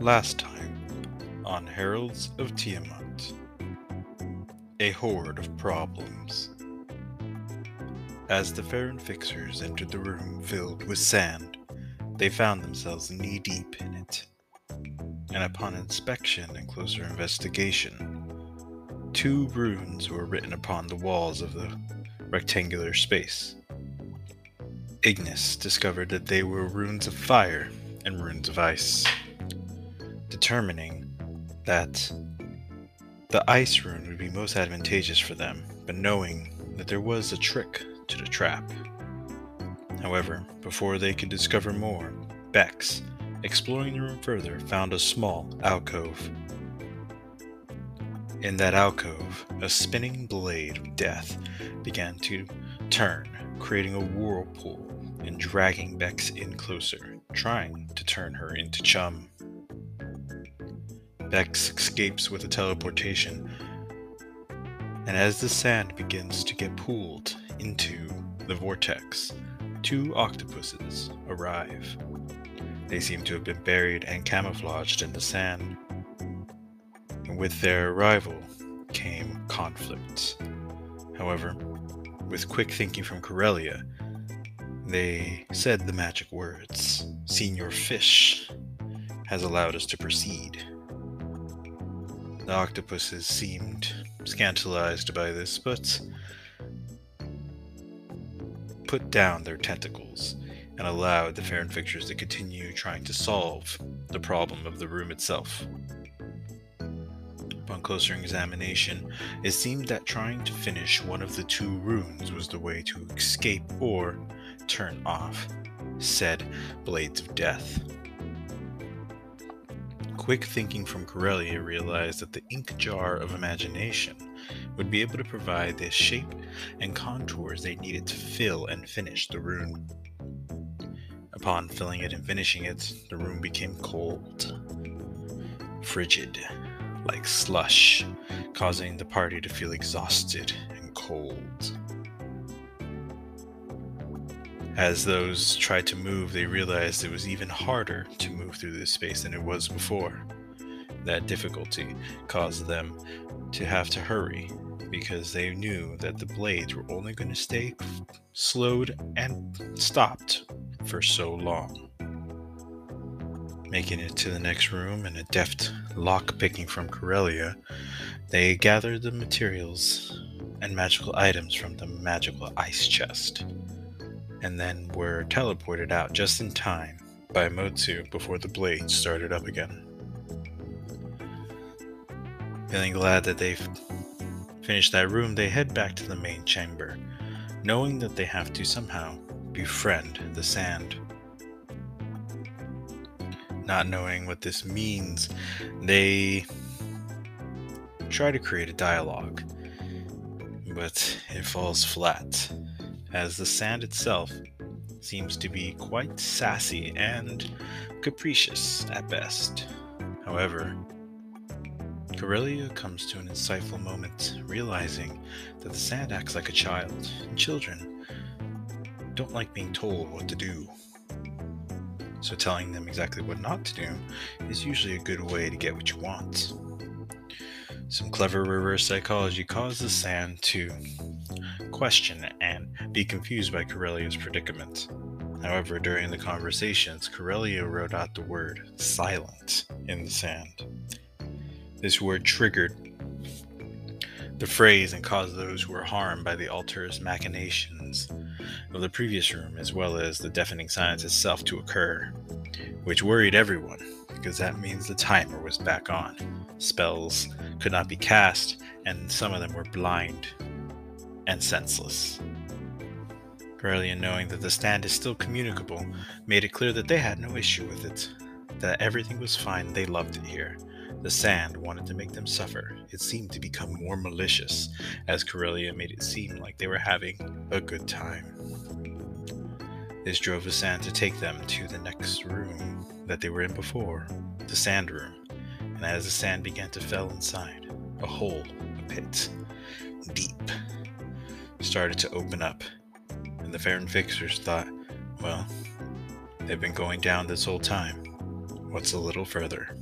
Last time on Heralds of Tiamat. A horde of problems. As the Faerun Fixers entered the room filled with sand, they found themselves knee deep in it. And upon inspection and closer investigation, two runes were written upon the walls of the rectangular space. Ignis discovered that they were runes of fire and runes of ice determining that the ice rune would be most advantageous for them, but knowing that there was a trick to the trap. However, before they could discover more, Bex, exploring the room further, found a small alcove. In that alcove, a spinning blade of death began to turn, creating a whirlpool and dragging Bex in closer, trying to turn her into chum. Bex escapes with a teleportation, and as the sand begins to get pulled into the vortex, two octopuses arrive. They seem to have been buried and camouflaged in the sand. And with their arrival came conflict. However, with quick thinking from Corellia, they said the magic words Senior Fish has allowed us to proceed. The octopuses seemed scandalized by this, but put down their tentacles and allowed the Faerun Fixers to continue trying to solve the problem of the room itself. Upon closer examination, it seemed that trying to finish one of the two runes was the way to escape or turn off said blades of death. Quick thinking from Corellia realized that the ink jar of imagination would be able to provide the shape and contours they needed to fill and finish the rune. Upon filling it and finishing it, the room became cold, frigid, like slush, causing the party to feel exhausted and cold. As those tried to move, they realized it was even harder to move through this space than it was before. That difficulty caused them to have to hurry because they knew that the blades were only going to stay slowed and stopped for so long. Making it to the next room and a deft lock picking from Corellia, they gathered the materials and magical items from the magical ice chest and then were teleported out just in time by Motsu before the blade started up again. Feeling glad that they've finished that room, they head back to the main chamber, knowing that they have to somehow befriend the sand. Not knowing what this means, they try to create a dialogue, but it falls flat as the sand itself seems to be quite sassy and capricious at best. However, Corellia comes to an insightful moment, realizing that the sand acts like a child, and children don't like being told what to do. So, telling them exactly what not to do is usually a good way to get what you want. Some clever reverse psychology caused the Sand to question and be confused by Corellia's predicament. However, during the conversations, Corellia wrote out the word silent in the sand. This word triggered the phrase and caused those who were harmed by the altar's machinations of the previous room, as well as the deafening silence itself, to occur, which worried everyone because that means the timer was back on. Spells could not be cast, and some of them were blind and senseless. Corellia, knowing that the stand is still communicable, made it clear that they had no issue with it, that everything was fine, they loved it here. The sand wanted to make them suffer. It seemed to become more malicious, as Corellia made it seem like they were having a good time. This drove the sand to take them to the next room that they were in before, the sand room and as the sand began to fill inside, a hole, a pit, deep, started to open up, and the Farron Fixers thought, well, they've been going down this whole time. What's a little further?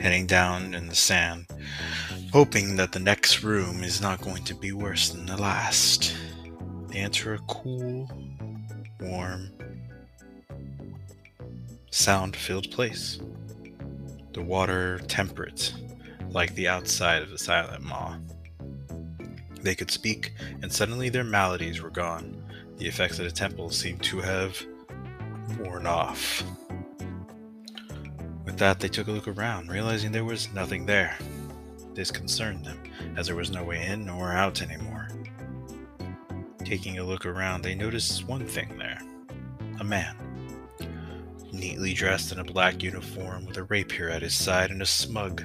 heading down in the sand, hoping that the next room is not going to be worse than the last. They enter a cool, warm, sound filled place. The water temperate, like the outside of the silent maw. They could speak, and suddenly their maladies were gone. The effects of the temple seemed to have worn off. With that, they took a look around, realizing there was nothing there. This concerned them, as there was no way in or out anymore. Taking a look around, they noticed one thing there a man. Neatly dressed in a black uniform with a rapier at his side and a smug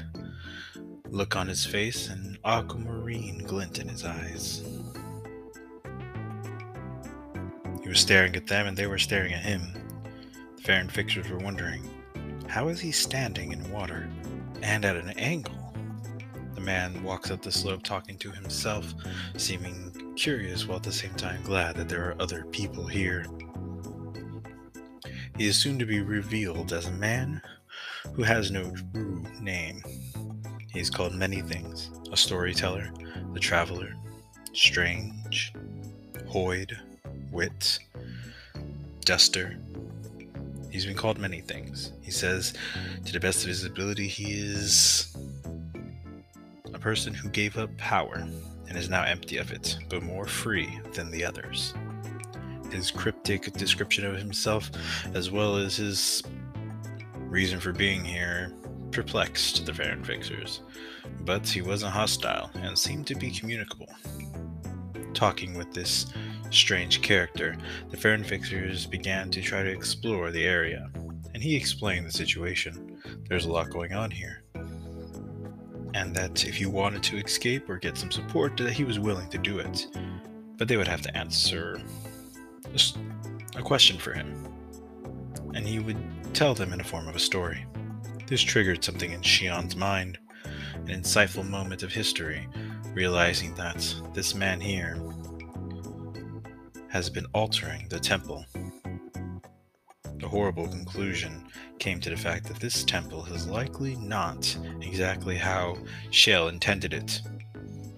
look on his face and aquamarine glint in his eyes. He was staring at them and they were staring at him. The Faerun fixers were wondering how is he standing in water and at an angle? The man walks up the slope talking to himself, seeming curious while at the same time glad that there are other people here. He is soon to be revealed as a man who has no true name. He is called many things a storyteller, the traveler, strange, hoid, wit, duster, He's been called many things. He says, to the best of his ability, he is a person who gave up power and is now empty of it, but more free than the others. His cryptic description of himself, as well as his reason for being here, perplexed the Faerun but he wasn't hostile and seemed to be communicable. Talking with this strange character, the Faerun began to try to explore the area, and he explained the situation. There's a lot going on here. And that if you wanted to escape or get some support, that he was willing to do it. But they would have to answer a question for him. And he would tell them in the form of a story. This triggered something in Shion's mind, an insightful moment of history, realizing that this man here has been altering the temple. The horrible conclusion came to the fact that this temple is likely not exactly how Shale intended it.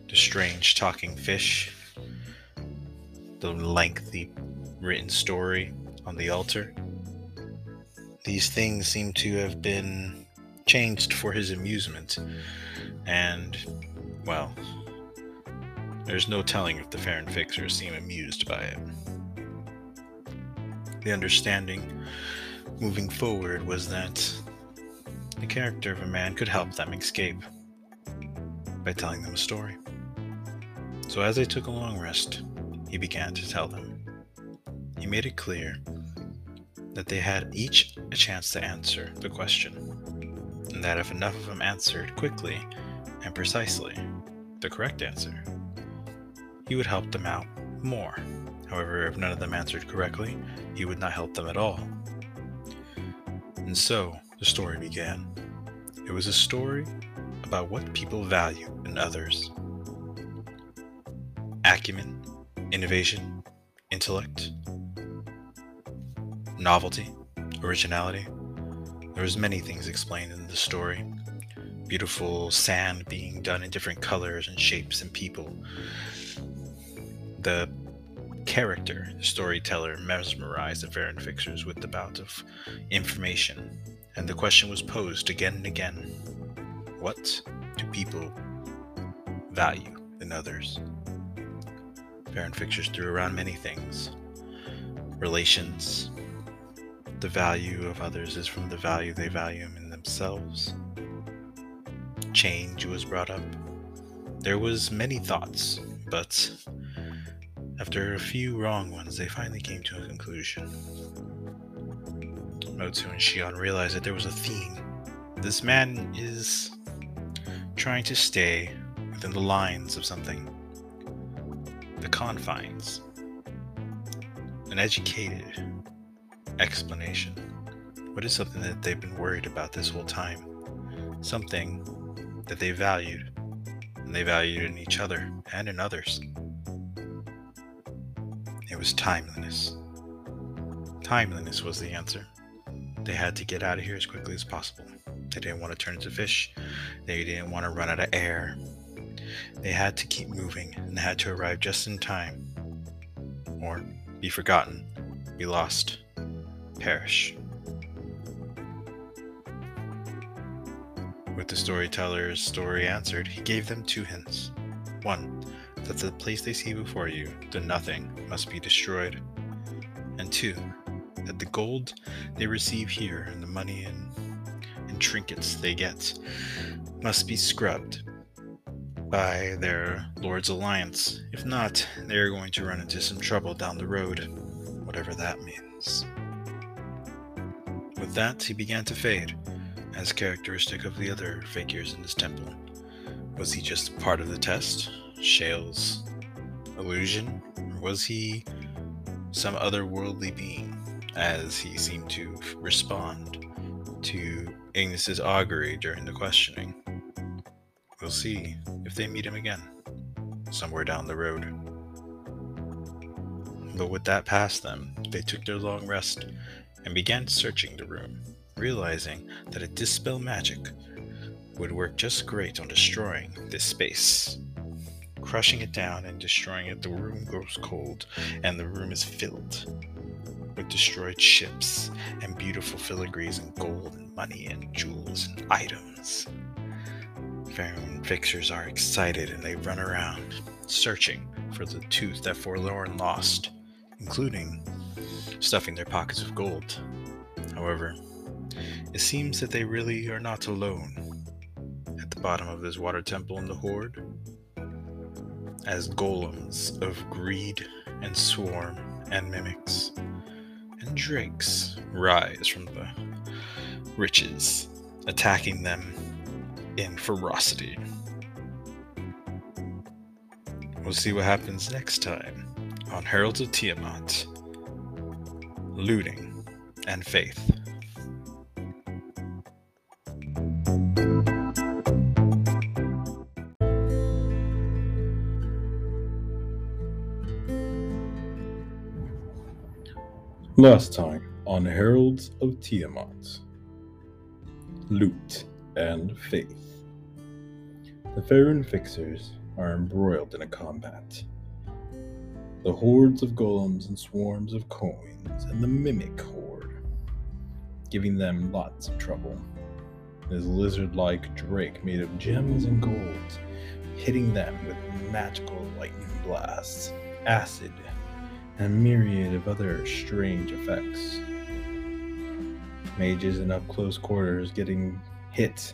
The strange talking fish, the lengthy written story on the altar. These things seem to have been changed for his amusement, and, well, there's no telling if the Faerun fixers seem amused by it. The understanding moving forward was that the character of a man could help them escape by telling them a story. So as they took a long rest, he began to tell them. He made it clear that they had each a chance to answer the question, and that if enough of them answered quickly and precisely the correct answer, he would help them out more. However, if none of them answered correctly, he would not help them at all. And so the story began. It was a story about what people value in others acumen, innovation, intellect, novelty, originality. There was many things explained in the story. Beautiful sand being done in different colors and shapes and people, the character, the storyteller, mesmerized the Faerun fixers with the bout of information, and the question was posed again and again What do people value in others? Faerun fixers threw around many things relations. The value of others is from the value they value in themselves. Change was brought up. There was many thoughts, but after a few wrong ones, they finally came to a conclusion. Motsu and Shion realized that there was a theme. This man is trying to stay within the lines of something, the confines, an educated explanation. What is something that they've been worried about this whole time? Something that they valued, and they valued in each other and in others. It was timeliness. Timeliness was the answer. They had to get out of here as quickly as possible. They didn't want to turn into fish. They didn't want to run out of air. They had to keep moving and had to arrive just in time. Or be forgotten, be lost, perish. With the storyteller's story answered, he gave them two hints. One, that the place they see before you, the nothing, must be destroyed. And two, that the gold they receive here and the money and, and trinkets they get must be scrubbed by their Lord's Alliance. If not, they are going to run into some trouble down the road, whatever that means. With that, he began to fade, as characteristic of the other figures in this temple. Was he just part of the test? Shale's illusion? Or was he some otherworldly being, as he seemed to respond to Ignis's augury during the questioning? We'll see if they meet him again, somewhere down the road. But with that past them, they took their long rest and began searching the room, realizing that a dispel magic would work just great on destroying this space. Crushing it down and destroying it, the room grows cold, and the room is filled with destroyed ships and beautiful filigrees and gold and money and jewels and items. Faerun fixers are excited and they run around, searching for the tooth that Forlorn lost, including stuffing their pockets with gold. However, it seems that they really are not alone at the bottom of this water temple in the Horde as golems of greed and swarm and mimics and drakes rise from the riches, attacking them in ferocity. We'll see what happens next time on Heralds of Tiamat Looting and Faith. Last time on Heralds of Tiamat Loot and Faith. The Faerun Fixers are embroiled in a combat. The hordes of golems and swarms of coins, and the Mimic Horde, giving them lots of trouble. This lizard like drake made of gems and gold, hitting them with magical lightning blasts, acid, and a myriad of other strange effects. Mages in up close quarters getting hit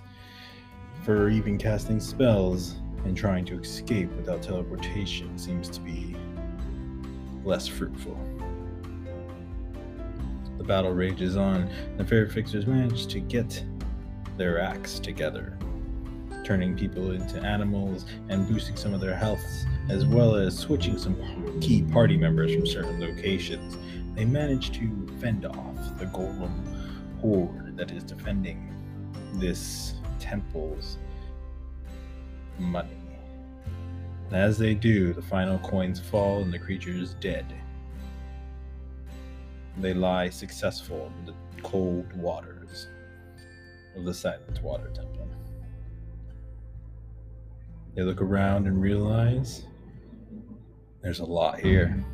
for even casting spells and trying to escape without teleportation seems to be less fruitful. The battle rages on, the Faerun Fixers manage to get their acts together, turning people into animals and boosting some of their healths as well as switching some key party members from certain locations, they manage to fend off the golem horde that is defending this temple's money. And as they do, the final coins fall and the creature is dead. They lie successful in the cold waters of the Silent Water Temple. They look around and realize there's a lot here.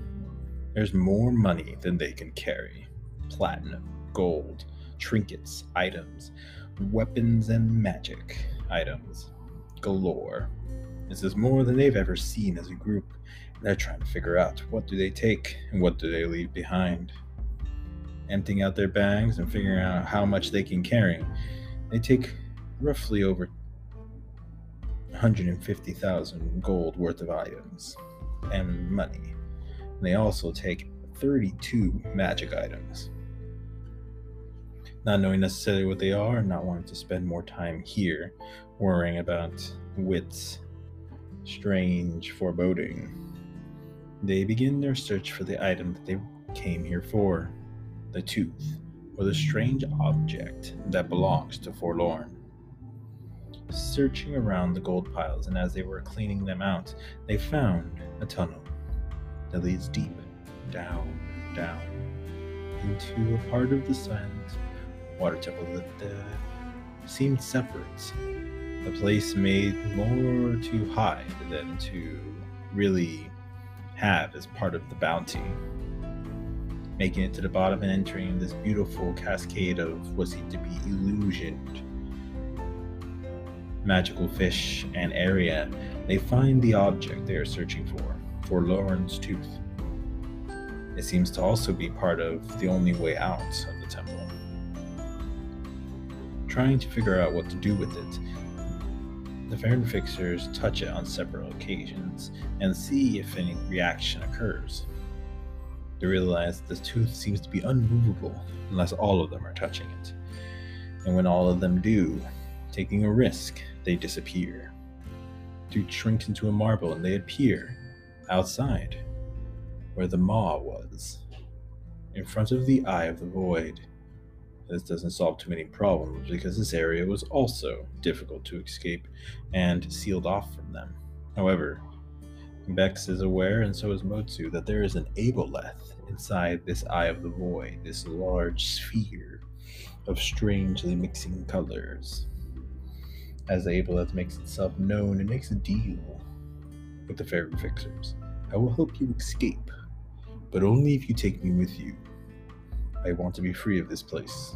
There's more money than they can carry platinum, gold, trinkets, items, weapons, and magic items galore. This is more than they've ever seen as a group. They're trying to figure out what do they take and what do they leave behind. Emptying out their bags and figuring out how much they can carry, they take roughly over 150,000 gold worth of items and money. They also take 32 magic items. Not knowing necessarily what they are and not wanting to spend more time here worrying about wits, strange foreboding, they begin their search for the item that they came here for the tooth, or the strange object that belongs to Forlorn searching around the gold piles, and as they were cleaning them out, they found a tunnel that leads deep down, down into a part of the silent water temple that the seemed separate. The place made more to hide than to really have as part of the bounty. Making it to the bottom and entering this beautiful cascade of what seemed to be illusioned magical fish and area, they find the object they are searching for, Forlorn's tooth. It seems to also be part of the only way out of the temple. Trying to figure out what to do with it, the Faerun fixers touch it on several occasions and see if any reaction occurs. They realize the tooth seems to be unmovable unless all of them are touching it. And when all of them do, taking a risk, they disappear. Dude shrinks into a marble and they appear outside, where the maw was, in front of the eye of the void. This doesn't solve too many problems because this area was also difficult to escape and sealed off from them. However, Bex is aware, and so is Motsu, that there is an Aboleth inside this Eye of the Void, this large sphere of strangely mixing colors. As the Aboleth makes itself known, it makes a deal with the Faerun Fixers. I will help you escape, but only if you take me with you. I want to be free of this place.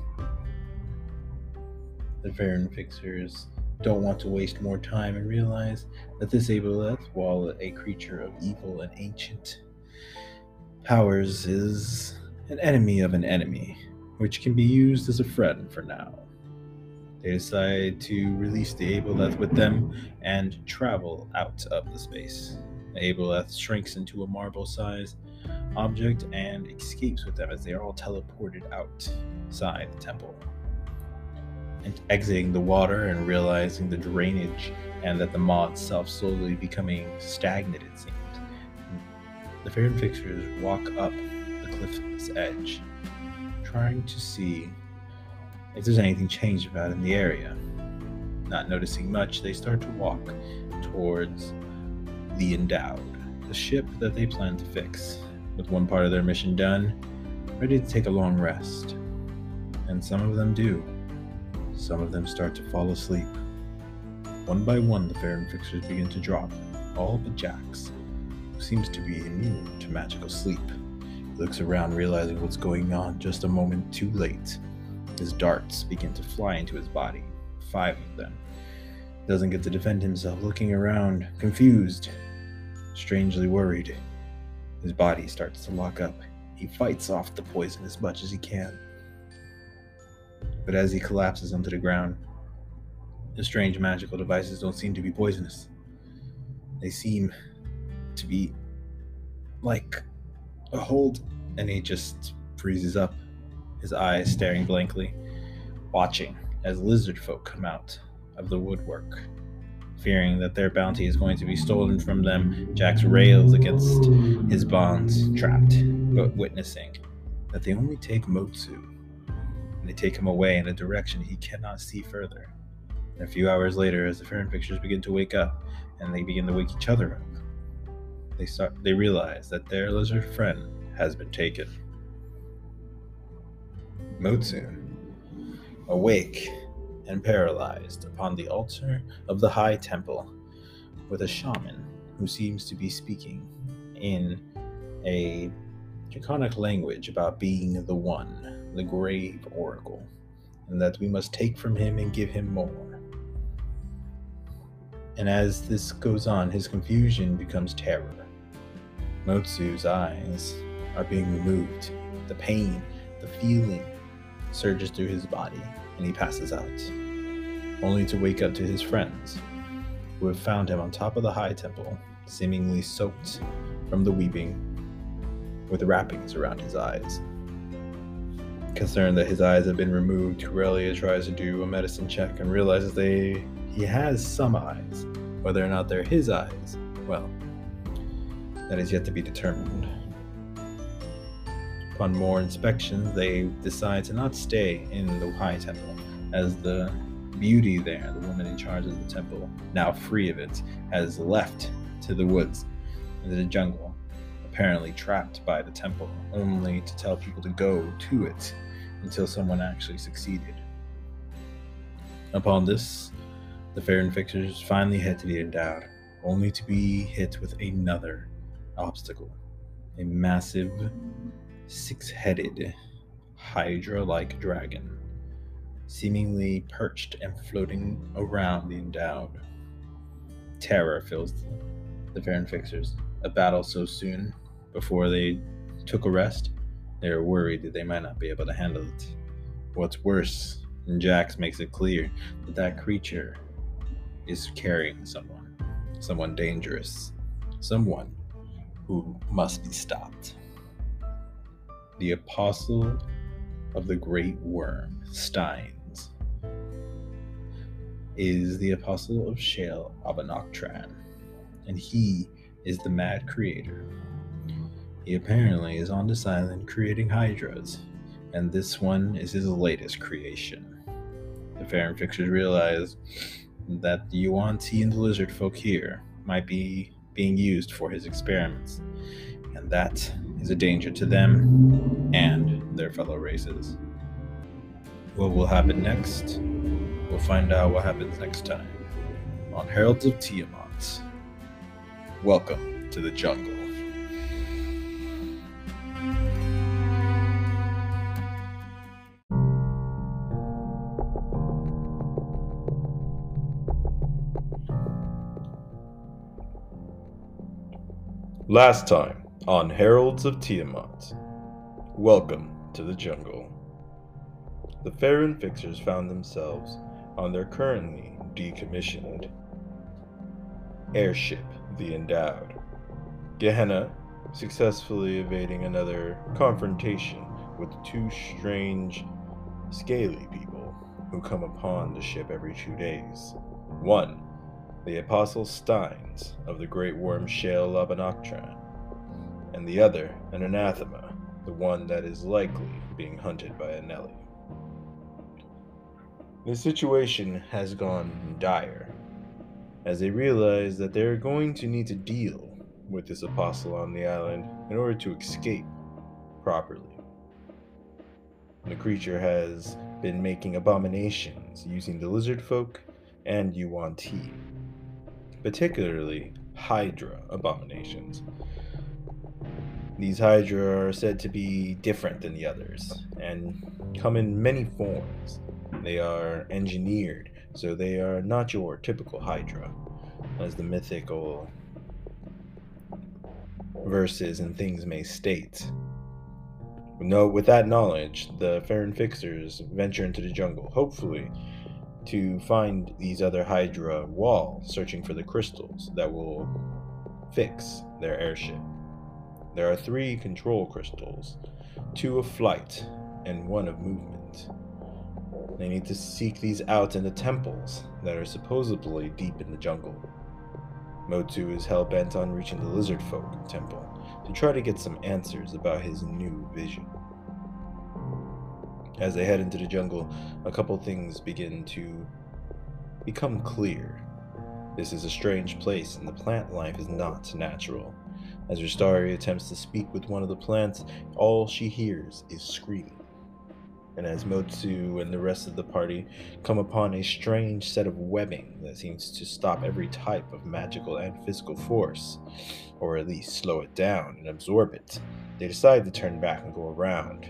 The Faerun Fixers don't want to waste more time and realize that this Aboleth, while a creature of evil and ancient powers, is an enemy of an enemy, which can be used as a friend for now. They decide to release the Aboleth with them and travel out of the space. The Aboleth shrinks into a marble sized object and escapes with them as they are all teleported outside the temple. And exiting the water and realizing the drainage and that the maw itself slowly becoming stagnant, it seemed. The Faerun Fixers walk up the cliff's edge, trying to see if there's anything changed about in the area. Not noticing much, they start to walk towards the Endowed, the ship that they plan to fix with one part of their mission done, ready to take a long rest. And some of them do. Some of them start to fall asleep. One by one, the Faerun fixers begin to drop, all but Jax, who seems to be immune to magical sleep. He looks around, realizing what's going on just a moment too late. His darts begin to fly into his body, five of them. Doesn't get to defend himself, looking around, confused, strangely worried. His body starts to lock up. He fights off the poison as much as he can. But as he collapses onto the ground, the strange magical devices don't seem to be poisonous. They seem to be like a hold, and he just freezes up, his eyes staring blankly, watching as lizard folk come out of the woodwork Fearing that their bounty is going to be stolen from them, Jax rails against his bonds, trapped, but witnessing that they only take Motsu, and they take him away in a direction he cannot see further. And a few hours later, as the Faerun pictures begin to wake up, and they begin to wake each other up, they start they realize that their lizard friend has been taken. Motsu, awake and paralyzed upon the altar of the High Temple with a shaman who seems to be speaking in a draconic language about being the one, the grave oracle, and that we must take from him and give him more. And as this goes on, his confusion becomes terror. Motsu's eyes are being removed. The pain, the feeling surges through his body, and he passes out only to wake up to his friends, who have found him on top of the high temple, seemingly soaked from the weeping, with wrappings around his eyes. Concerned that his eyes have been removed, Corellia tries to do a medicine check and realizes they he has some eyes. Whether or not they're his eyes, well, that is yet to be determined. Upon more inspections, they decide to not stay in the High Temple, as the beauty there, the woman in charge of the temple, now free of it, has left to the woods, into the jungle, apparently trapped by the temple, only to tell people to go to it until someone actually succeeded. Upon this, the Faerun fixers finally head to the endowed, only to be hit with another obstacle a massive, six headed, hydra like dragon, seemingly perched and floating around the endowed. Terror fills the Faerun fixers. A battle so soon before they took a rest, they were worried that they might not be able to handle it. What's worse, and Jax makes it clear that that creature is carrying someone, someone dangerous, someone who must be stopped. The apostle of the great worm, Steins, is the apostle of Shale Abanoctran, and he is the mad creator. He apparently is on this island creating hydras, and this one is his latest creation. The Faerun Fixers realize that the Yuan Ti and the lizard folk here might be being used for his experiments, and that is a danger to them and their fellow races. What will happen next? We'll find out what happens next time on Heralds of Tiamat. Welcome to the jungle. Last time on Heralds of Tiamat. Welcome to the jungle. The Faerun Fixers found themselves on their currently decommissioned airship, the Endowed. Gehenna successfully evading another confrontation with two strange, scaly people who come upon the ship every two days. One the Apostle Steins of the great worm Shale Labanoctran, and the other an anathema, the one that is likely being hunted by a Nelly. The situation has gone dire, as they realize that they're going to need to deal with this apostle on the island in order to escape properly. The creature has been making abominations using the lizard folk and Yuan Ti particularly Hydra abominations. These Hydra are said to be different than the others and come in many forms. They are engineered, so they are not your typical Hydra, as the mythical verses and things may state. No, with that knowledge, the Faerun Fixers venture into the jungle, hopefully to find these other Hydra walls, searching for the crystals that will fix their airship. There are three control crystals two of flight and one of movement. They need to seek these out in the temples that are supposedly deep in the jungle. Motsu is hell bent on reaching the lizard folk temple to try to get some answers about his new vision. As they head into the jungle, a couple things begin to become clear. This is a strange place, and the plant life is not natural. As Vishtari attempts to speak with one of the plants, all she hears is screaming. And as Motsu and the rest of the party come upon a strange set of webbing that seems to stop every type of magical and physical force, or at least slow it down and absorb it, they decide to turn back and go around.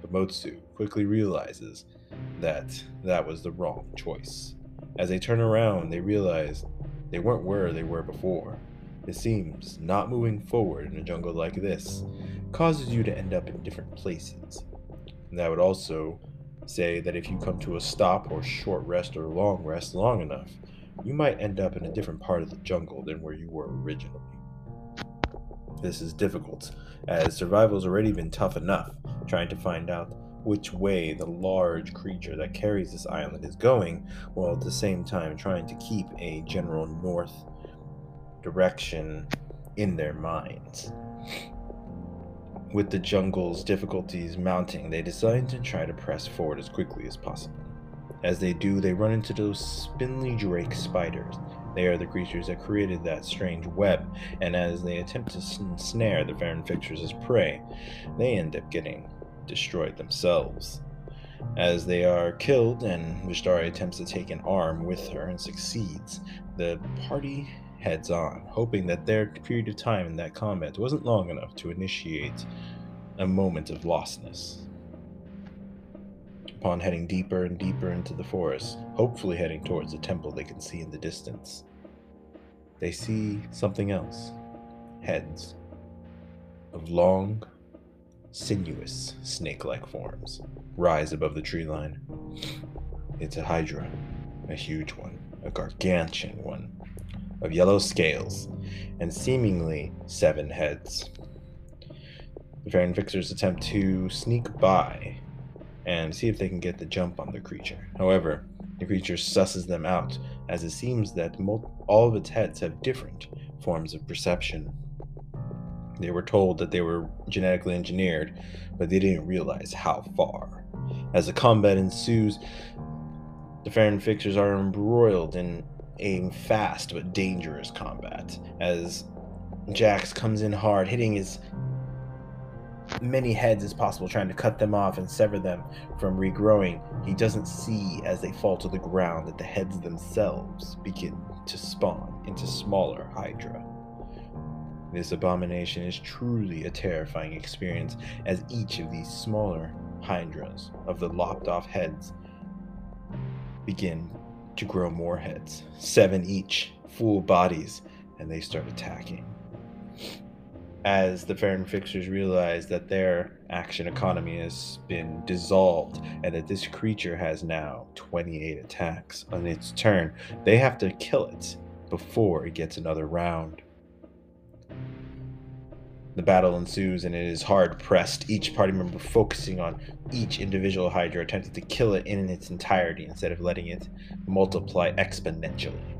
But Motsu quickly realizes that that was the wrong choice. As they turn around, they realize they weren't where they were before. It seems not moving forward in a jungle like this causes you to end up in different places. And that would also say that if you come to a stop or short rest or long rest long enough, you might end up in a different part of the jungle than where you were originally. This is difficult, as survival's already been tough enough trying to find out which way the large creature that carries this island is going, while at the same time trying to keep a general north direction in their minds. With the jungle's difficulties mounting, they decide to try to press forward as quickly as possible. As they do, they run into those spindly drake spiders. They are the creatures that created that strange web, and as they attempt to snare the Faerun fixtures as prey, they end up getting destroyed themselves. As they are killed and Vishtari attempts to take an arm with her and succeeds, the party heads on, hoping that their period of time in that combat wasn't long enough to initiate a moment of lostness. Upon heading deeper and deeper into the forest, hopefully heading towards the temple they can see in the distance, they see something else heads of long, sinuous, snake like forms rise above the tree line. It's a hydra, a huge one, a gargantuan one, of yellow scales and seemingly seven heads. The Faerun Fixers attempt to sneak by and see if they can get the jump on the creature. However, the creature susses them out, as it seems that all of its heads have different forms of perception. They were told that they were genetically engineered, but they didn't realize how far. As the combat ensues, the Faerun Fixers are embroiled in a fast but dangerous combat as Jax comes in hard, hitting as many heads as possible, trying to cut them off and sever them from regrowing. He doesn't see as they fall to the ground that the heads themselves begin to spawn into smaller Hydra. This abomination is truly a terrifying experience as each of these smaller Hydras of the lopped off heads begin to grow more heads, seven each, full bodies, and they start attacking. As the Faerun Fixers realize that their action economy has been dissolved and that this creature has now 28 attacks on its turn, they have to kill it before it gets another round. The battle ensues and it is hard pressed, each party member focusing on each individual Hydra, attempting to kill it in its entirety instead of letting it multiply exponentially.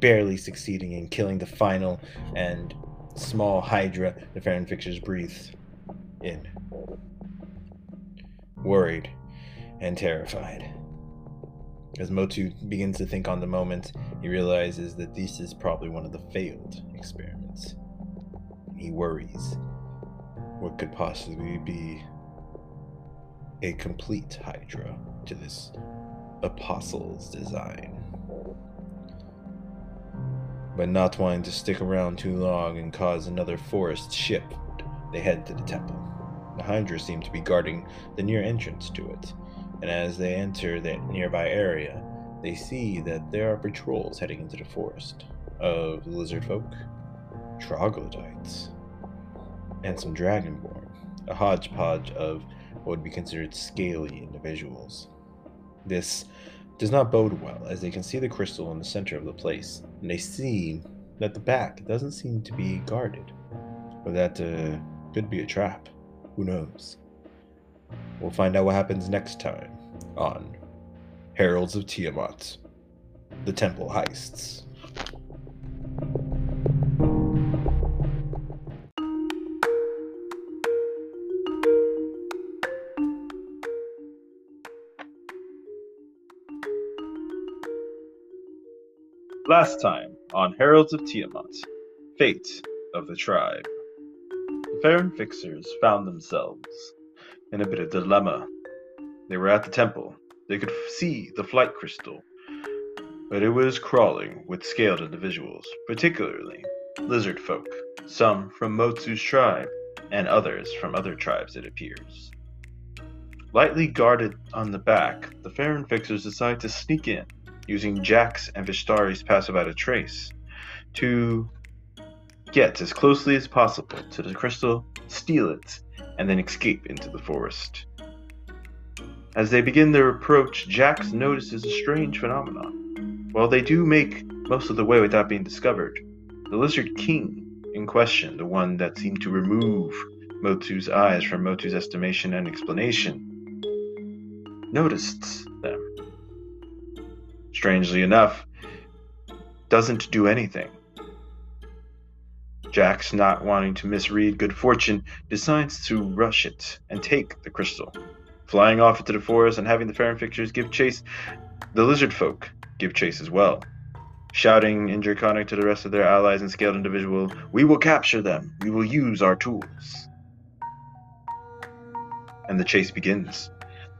Barely succeeding in killing the final and small Hydra, the Faerun Fixers breathe in. Worried and terrified. As Motsu begins to think on the moment, he realizes that this is probably one of the failed experiments he worries what could possibly be a complete Hydra to this apostle's design. But not wanting to stick around too long and cause another forest shift, they head to the temple. The Hydra seem to be guarding the near entrance to it, and as they enter the nearby area, they see that there are patrols heading into the forest of lizard folk troglodytes, and some dragonborn, a hodgepodge of what would be considered scaly individuals. This does not bode well, as they can see the crystal in the center of the place, and they see that the back doesn't seem to be guarded, or that uh, could be a trap. Who knows? We'll find out what happens next time on Heralds of Tiamat, the Temple Heists. Last time on Heralds of Tiamat, Fate of the Tribe. The Faerun Fixers found themselves in a bit of dilemma. They were at the temple. They could see the flight crystal, but it was crawling with scaled individuals, particularly lizard folk, some from Motsu's tribe, and others from other tribes, it appears. Lightly guarded on the back, the Faerun Fixers decide to sneak in using Jax and Vishtari's passive out of trace to get as closely as possible to the crystal, steal it, and then escape into the forest. As they begin their approach, Jax notices a strange phenomenon. While they do make most of the way without being discovered, the Lizard King in question, the one that seemed to remove Motsu's eyes from Motsu's estimation and explanation, noticed them strangely enough, doesn't do anything. Jax, not wanting to misread good fortune, decides to rush it and take the crystal. Flying off into the forest and having the Faerun Fixers give chase, the lizard folk give chase as well. Shouting in Draconic to the rest of their allies and scaled individual, We will capture them. We will use our tools. And the chase begins.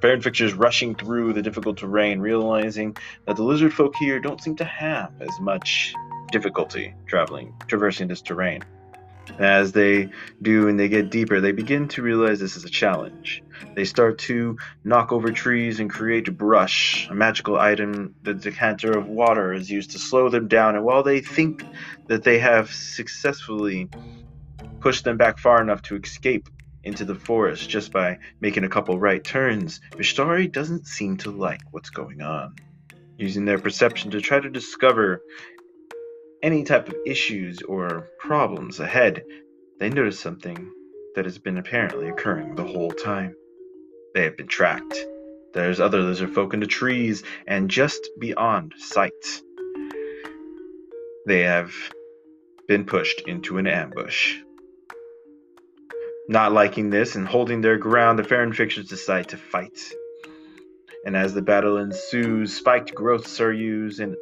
Faerun fixers rushing through the difficult terrain, realizing that the lizard folk here don't seem to have as much difficulty traveling, traversing this terrain. As they do and they get deeper, they begin to realize this is a challenge. They start to knock over trees and create brush, a magical item. The decanter of water is used to slow them down, and while they think that they have successfully pushed them back far enough to escape into the forest just by making a couple right turns, Vishtari doesn't seem to like what's going on. Using their perception to try to discover any type of issues or problems ahead, they notice something that has been apparently occurring the whole time. They have been tracked. There's other lizard folk in the trees, and just beyond sight, they have been pushed into an ambush. Not liking this and holding their ground, the Faerun fixers decide to fight. And as the battle ensues, spiked growths are used and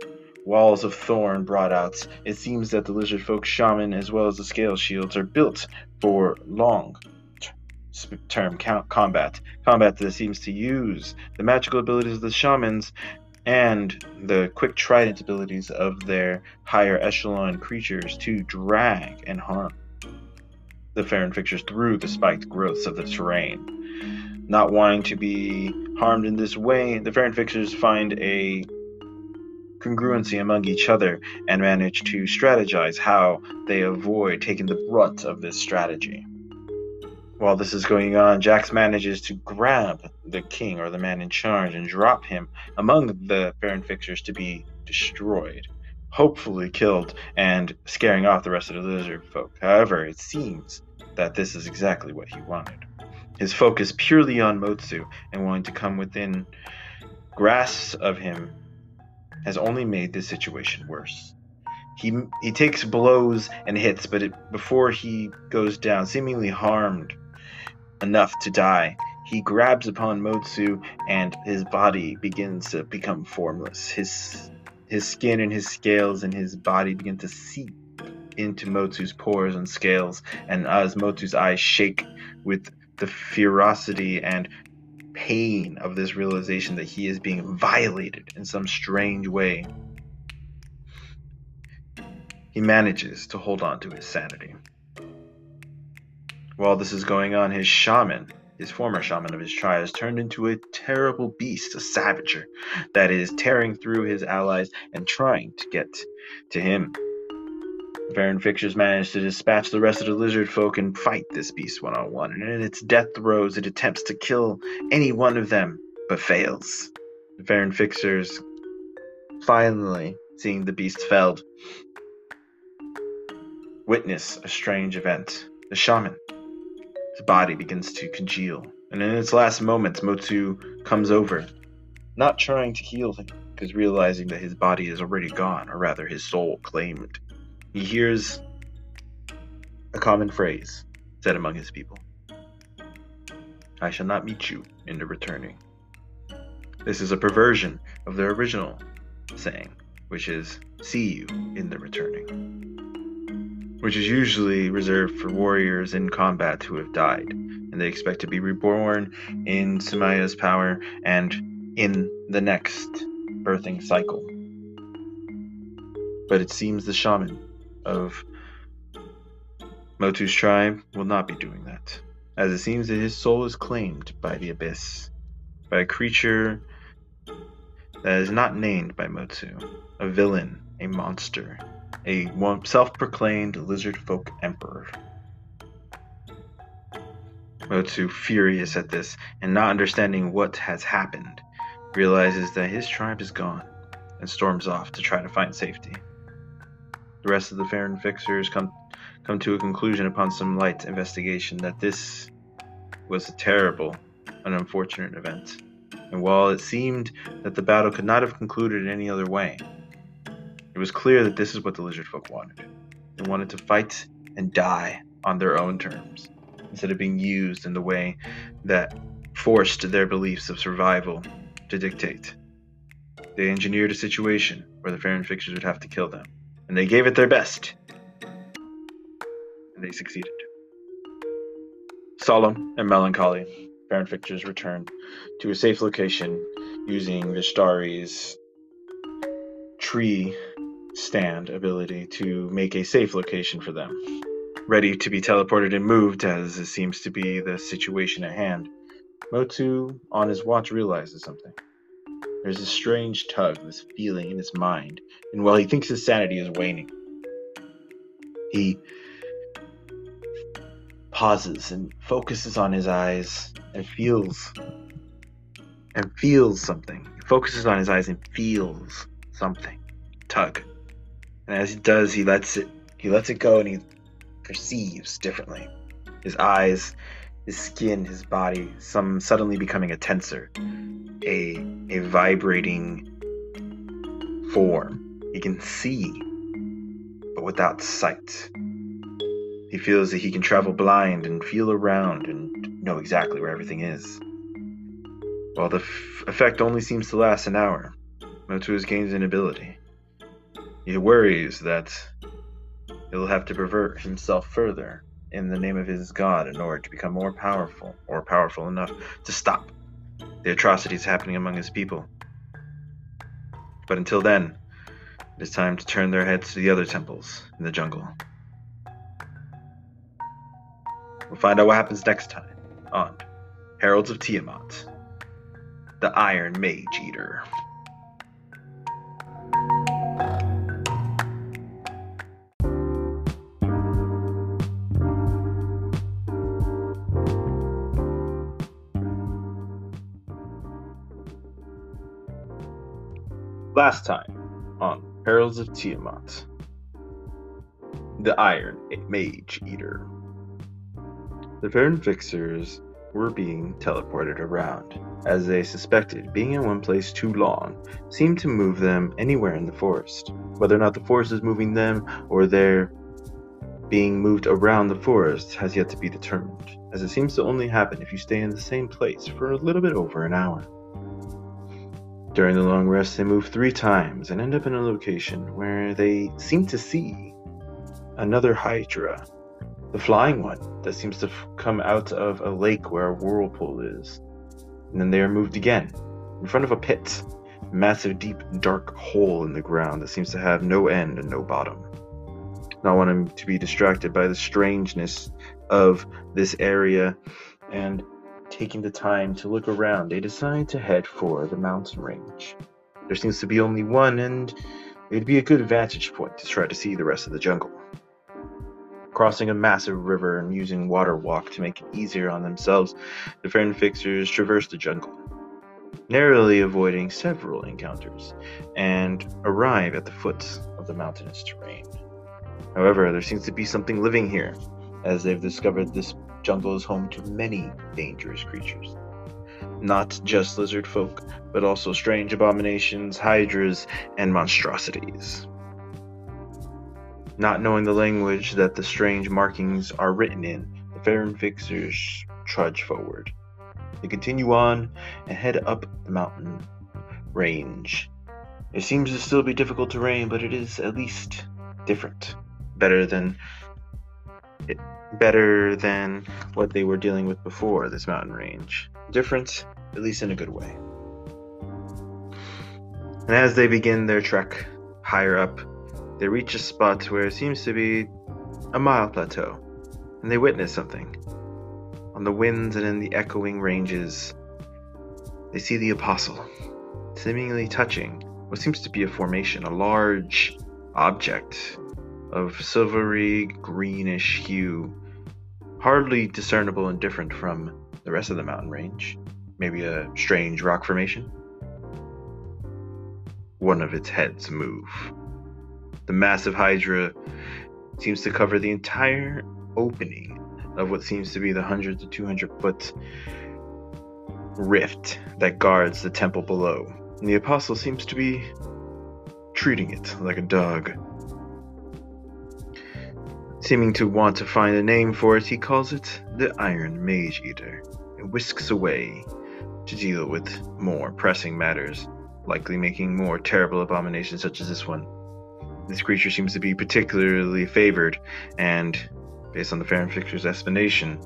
walls of thorn brought out. It seems that the lizard folk shaman, as well as the scale shields, are built for long term combat. Combat that seems to use the magical abilities of the shamans and the quick trident abilities of their higher echelon creatures to drag and harm the Faerun fixers through the spiked growths of the terrain. Not wanting to be harmed in this way, the Faerun fixers find a congruency among each other and manage to strategize how they avoid taking the brunt of this strategy. While this is going on, Jax manages to grab the king or the man in charge and drop him among the Faerun fixers to be destroyed hopefully killed and scaring off the rest of the lizard folk. However, it seems that this is exactly what he wanted. His focus purely on Motsu and wanting to come within grasp of him has only made this situation worse. He he takes blows and hits, but it, before he goes down, seemingly harmed enough to die, he grabs upon Motsu and his body begins to become formless. His his skin and his scales and his body begin to seep into Motsu's pores and scales, and as Motsu's eyes shake with the ferocity and pain of this realization that he is being violated in some strange way, he manages to hold on to his sanity. While this is going on, his shaman, his former shaman of his tribe, has turned into a terrible beast, a savager, that is tearing through his allies and trying to get to him. Faerun Fixers managed to dispatch the rest of the lizard folk and fight this beast one on one, and in its death throes it attempts to kill any one of them, but fails. The Faerun Fixers finally seeing the beast felled witness a strange event. The shaman, his body begins to congeal, and in its last moments, Motsu comes over, not trying to heal him, because realizing that his body is already gone, or rather his soul claimed he hears a common phrase said among his people I shall not meet you in the returning. This is a perversion of their original saying, which is see you in the returning, which is usually reserved for warriors in combat who have died, and they expect to be reborn in Sumaya's power and in the next birthing cycle. But it seems the shaman of Motsu's tribe will not be doing that, as it seems that his soul is claimed by the Abyss, by a creature that is not named by Motsu, a villain, a monster, a self proclaimed lizard folk emperor. Motsu, furious at this and not understanding what has happened, realizes that his tribe is gone and storms off to try to find safety. The rest of the Faerun fixers come come to a conclusion upon some light investigation that this was a terrible and unfortunate event. And while it seemed that the battle could not have concluded in any other way, it was clear that this is what the lizard folk wanted. They wanted to fight and die on their own terms, instead of being used in the way that forced their beliefs of survival to dictate. They engineered a situation where the Faerun fixers would have to kill them and they gave it their best. And they succeeded. Solemn and melancholy, Baron return to a safe location using Vishtari's tree stand ability to make a safe location for them, ready to be teleported and moved as it seems to be the situation at hand. Motsu, on his watch, realizes something. There's a strange tug, this feeling in his mind, and while he thinks his sanity is waning, he pauses and focuses on his eyes and feels and feels something. He focuses on his eyes and feels something. Tug. And as he does, he lets it he lets it go and he perceives differently. His eyes, his skin, his body, some suddenly becoming a tensor. A a vibrating form. He can see, but without sight. He feels that he can travel blind and feel around and know exactly where everything is. While the f- effect only seems to last an hour, Motsu has gained an ability. He worries that he'll have to pervert himself further in the name of his god in order to become more powerful, or powerful enough to stop the atrocities happening among his people. But until then, it is time to turn their heads to the other temples in the jungle. We'll find out what happens next time on Heralds of Tiamat, the Iron Mage Eater. Last time on Heralds of Tiamat, the Iron Mage Eater. The Faerun Fixers were being teleported around, as they suspected being in one place too long seemed to move them anywhere in the forest. Whether or not the forest is moving them or they're being moved around the forest has yet to be determined, as it seems to only happen if you stay in the same place for a little bit over an hour. During the long rest, they move three times and end up in a location where they seem to see another Hydra the flying one that seems to come out of a lake where a whirlpool is. And then they are moved again in front of a pit, massive, deep, dark hole in the ground that seems to have no end and no bottom. Not wanting to be distracted by the strangeness of this area and taking the time to look around, they decide to head for the mountain range. There seems to be only one, and it'd be a good vantage point to try to see the rest of the jungle crossing a massive river and using water walk to make it easier on themselves, the Faerun Fixers traverse the jungle, narrowly avoiding several encounters, and arrive at the foot of the mountainous terrain. However, there seems to be something living here, as they've discovered this jungle is home to many dangerous creatures. Not just lizard folk, but also strange abominations, hydras, and monstrosities. Not knowing the language that the strange markings are written in, the Faerun Fixers trudge forward. They continue on and head up the mountain range. It seems to still be difficult terrain, but it is at least different. Better than better than what they were dealing with before this mountain range. Different, at least in a good way. And as they begin their trek higher up, they reach a spot where it seems to be a mile plateau, and they witness something. On the winds and in the echoing ranges, they see the apostle, seemingly touching what seems to be a formation, a large object of silvery greenish hue, hardly discernible and different from the rest of the mountain range. Maybe a strange rock formation. One of its heads move. The massive Hydra seems to cover the entire opening of what seems to be the 100 to 200 foot rift that guards the temple below. And the apostle seems to be treating it like a dog. Seeming to want to find a name for it, he calls it the Iron Mage Eater and whisks away to deal with more pressing matters, likely making more terrible abominations such as this one. This creature seems to be particularly favored, and, based on the Faerun Fixer's explanation,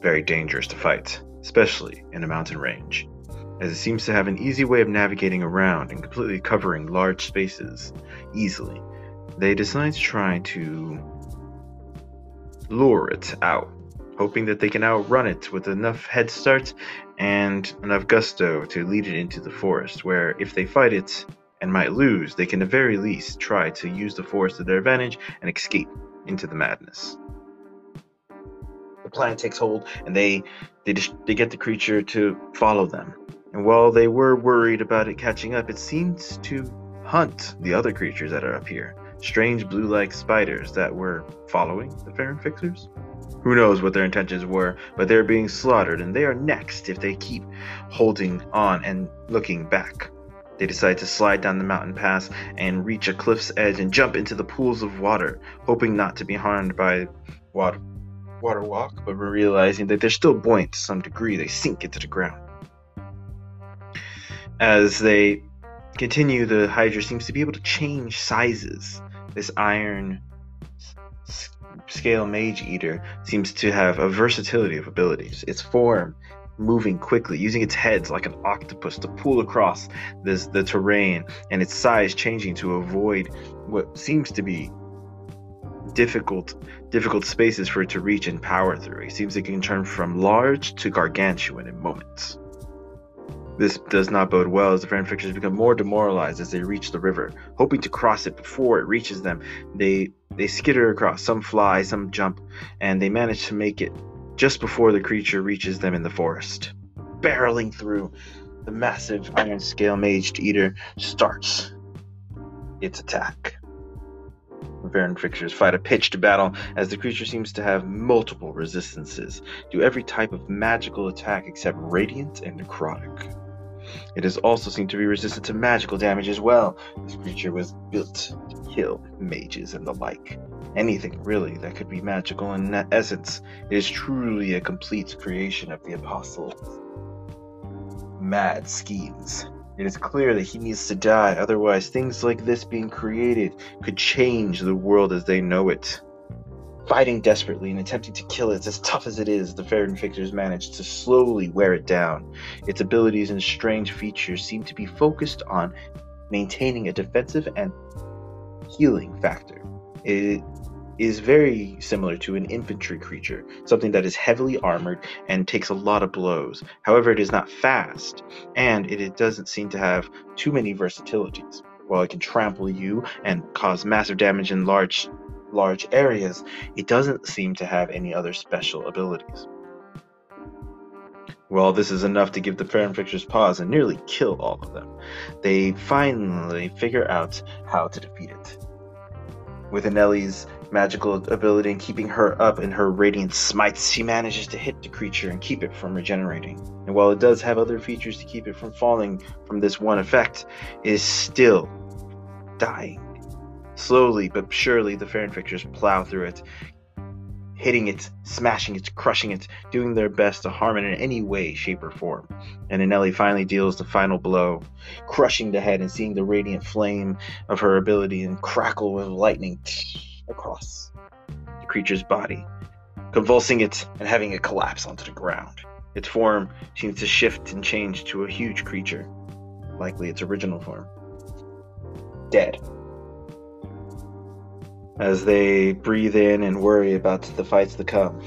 very dangerous to fight. especially in a mountain range, as it seems to have an easy way of navigating around and completely covering large spaces easily. They decide to try to lure it out, hoping that they can outrun it with enough head start and enough gusto to lead it into the forest, where if they fight it and might lose, they can at very least try to use the forest to their advantage and escape into the madness. The plan takes hold, and they they just, they get the creature to follow them. And while they were worried about it catching up, it seems to hunt the other creatures that are up here. Strange blue-like spiders that were following the Faerun Fixers. Who knows what their intentions were, but they're being slaughtered, and they are next if they keep holding on and looking back. They decide to slide down the mountain pass and reach a cliff's edge and jump into the pools of water, hoping not to be harmed by water water walk, but realizing that they're still buoyant to some degree, they sink into the ground. As they continue, the Hydra seems to be able to change sizes. This iron scale mage eater seems to have a versatility of abilities. Its form moving quickly, using its heads like an octopus to pull across this the terrain, and its size changing to avoid what seems to be difficult difficult spaces for it to reach and power through. It seems it can turn from large to gargantuan in moments. This does not bode well as the Faerun Fixers become more demoralized as they reach the river. Hoping to cross it before it reaches them, they they skitter across. Some fly, some jump, and they manage to make it just before the creature reaches them in the forest. Barreling through, the massive iron scale maged eater starts its attack. Faerun Fixers fight a pitched battle as the creature seems to have multiple resistances to every type of magical attack except radiant and necrotic. It has also seemed to be resistant to magical damage as well. This creature was built to kill mages and the like. Anything really that could be magical in essence. It is truly a complete creation of the apostles. Mad schemes. It is clear that he needs to die, otherwise, things like this being created could change the world as they know it. Fighting desperately and attempting to kill it, as tough as it is, the Faerun Fixers manage to slowly wear it down. Its abilities and strange features seem to be focused on maintaining a defensive and healing factor. It is very similar to an infantry creature, something that is heavily armored and takes a lot of blows. However, it is not fast, and it, it doesn't seem to have too many versatilities. While it can trample you and cause massive damage in large large areas, it doesn't seem to have any other special abilities. Well, this is enough to give the Faerun Fixers pause and nearly kill all of them. They finally figure out how to defeat it. With Anelli's magical ability and keeping her up in her radiant smites, she manages to hit the creature and keep it from regenerating. And while it does have other features to keep it from falling from this one effect, it is still dying. Slowly but surely, the Faerun Fixers plow through it, hitting it, smashing it, crushing it, doing their best to harm it in any way, shape, or form. And Anelli finally deals the final blow, crushing the head and seeing the radiant flame of her ability and crackle with lightning across the creature's body, convulsing it and having it collapse onto the ground. Its form seems to shift and change to a huge creature, likely its original form. Dead. As they breathe in and worry about the fights to come,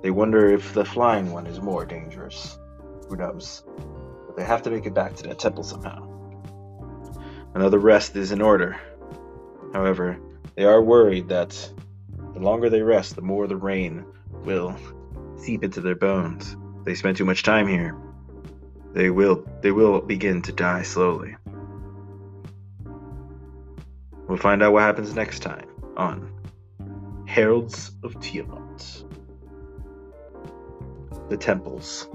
they wonder if the flying one is more dangerous. Who knows? But they have to make it back to that temple somehow. Another rest is in order. However, they are worried that the longer they rest, the more the rain will seep into their bones. They spend too much time here. They will they will begin to die slowly. We'll find out what happens next time on Heralds of Tiamat. The Temples.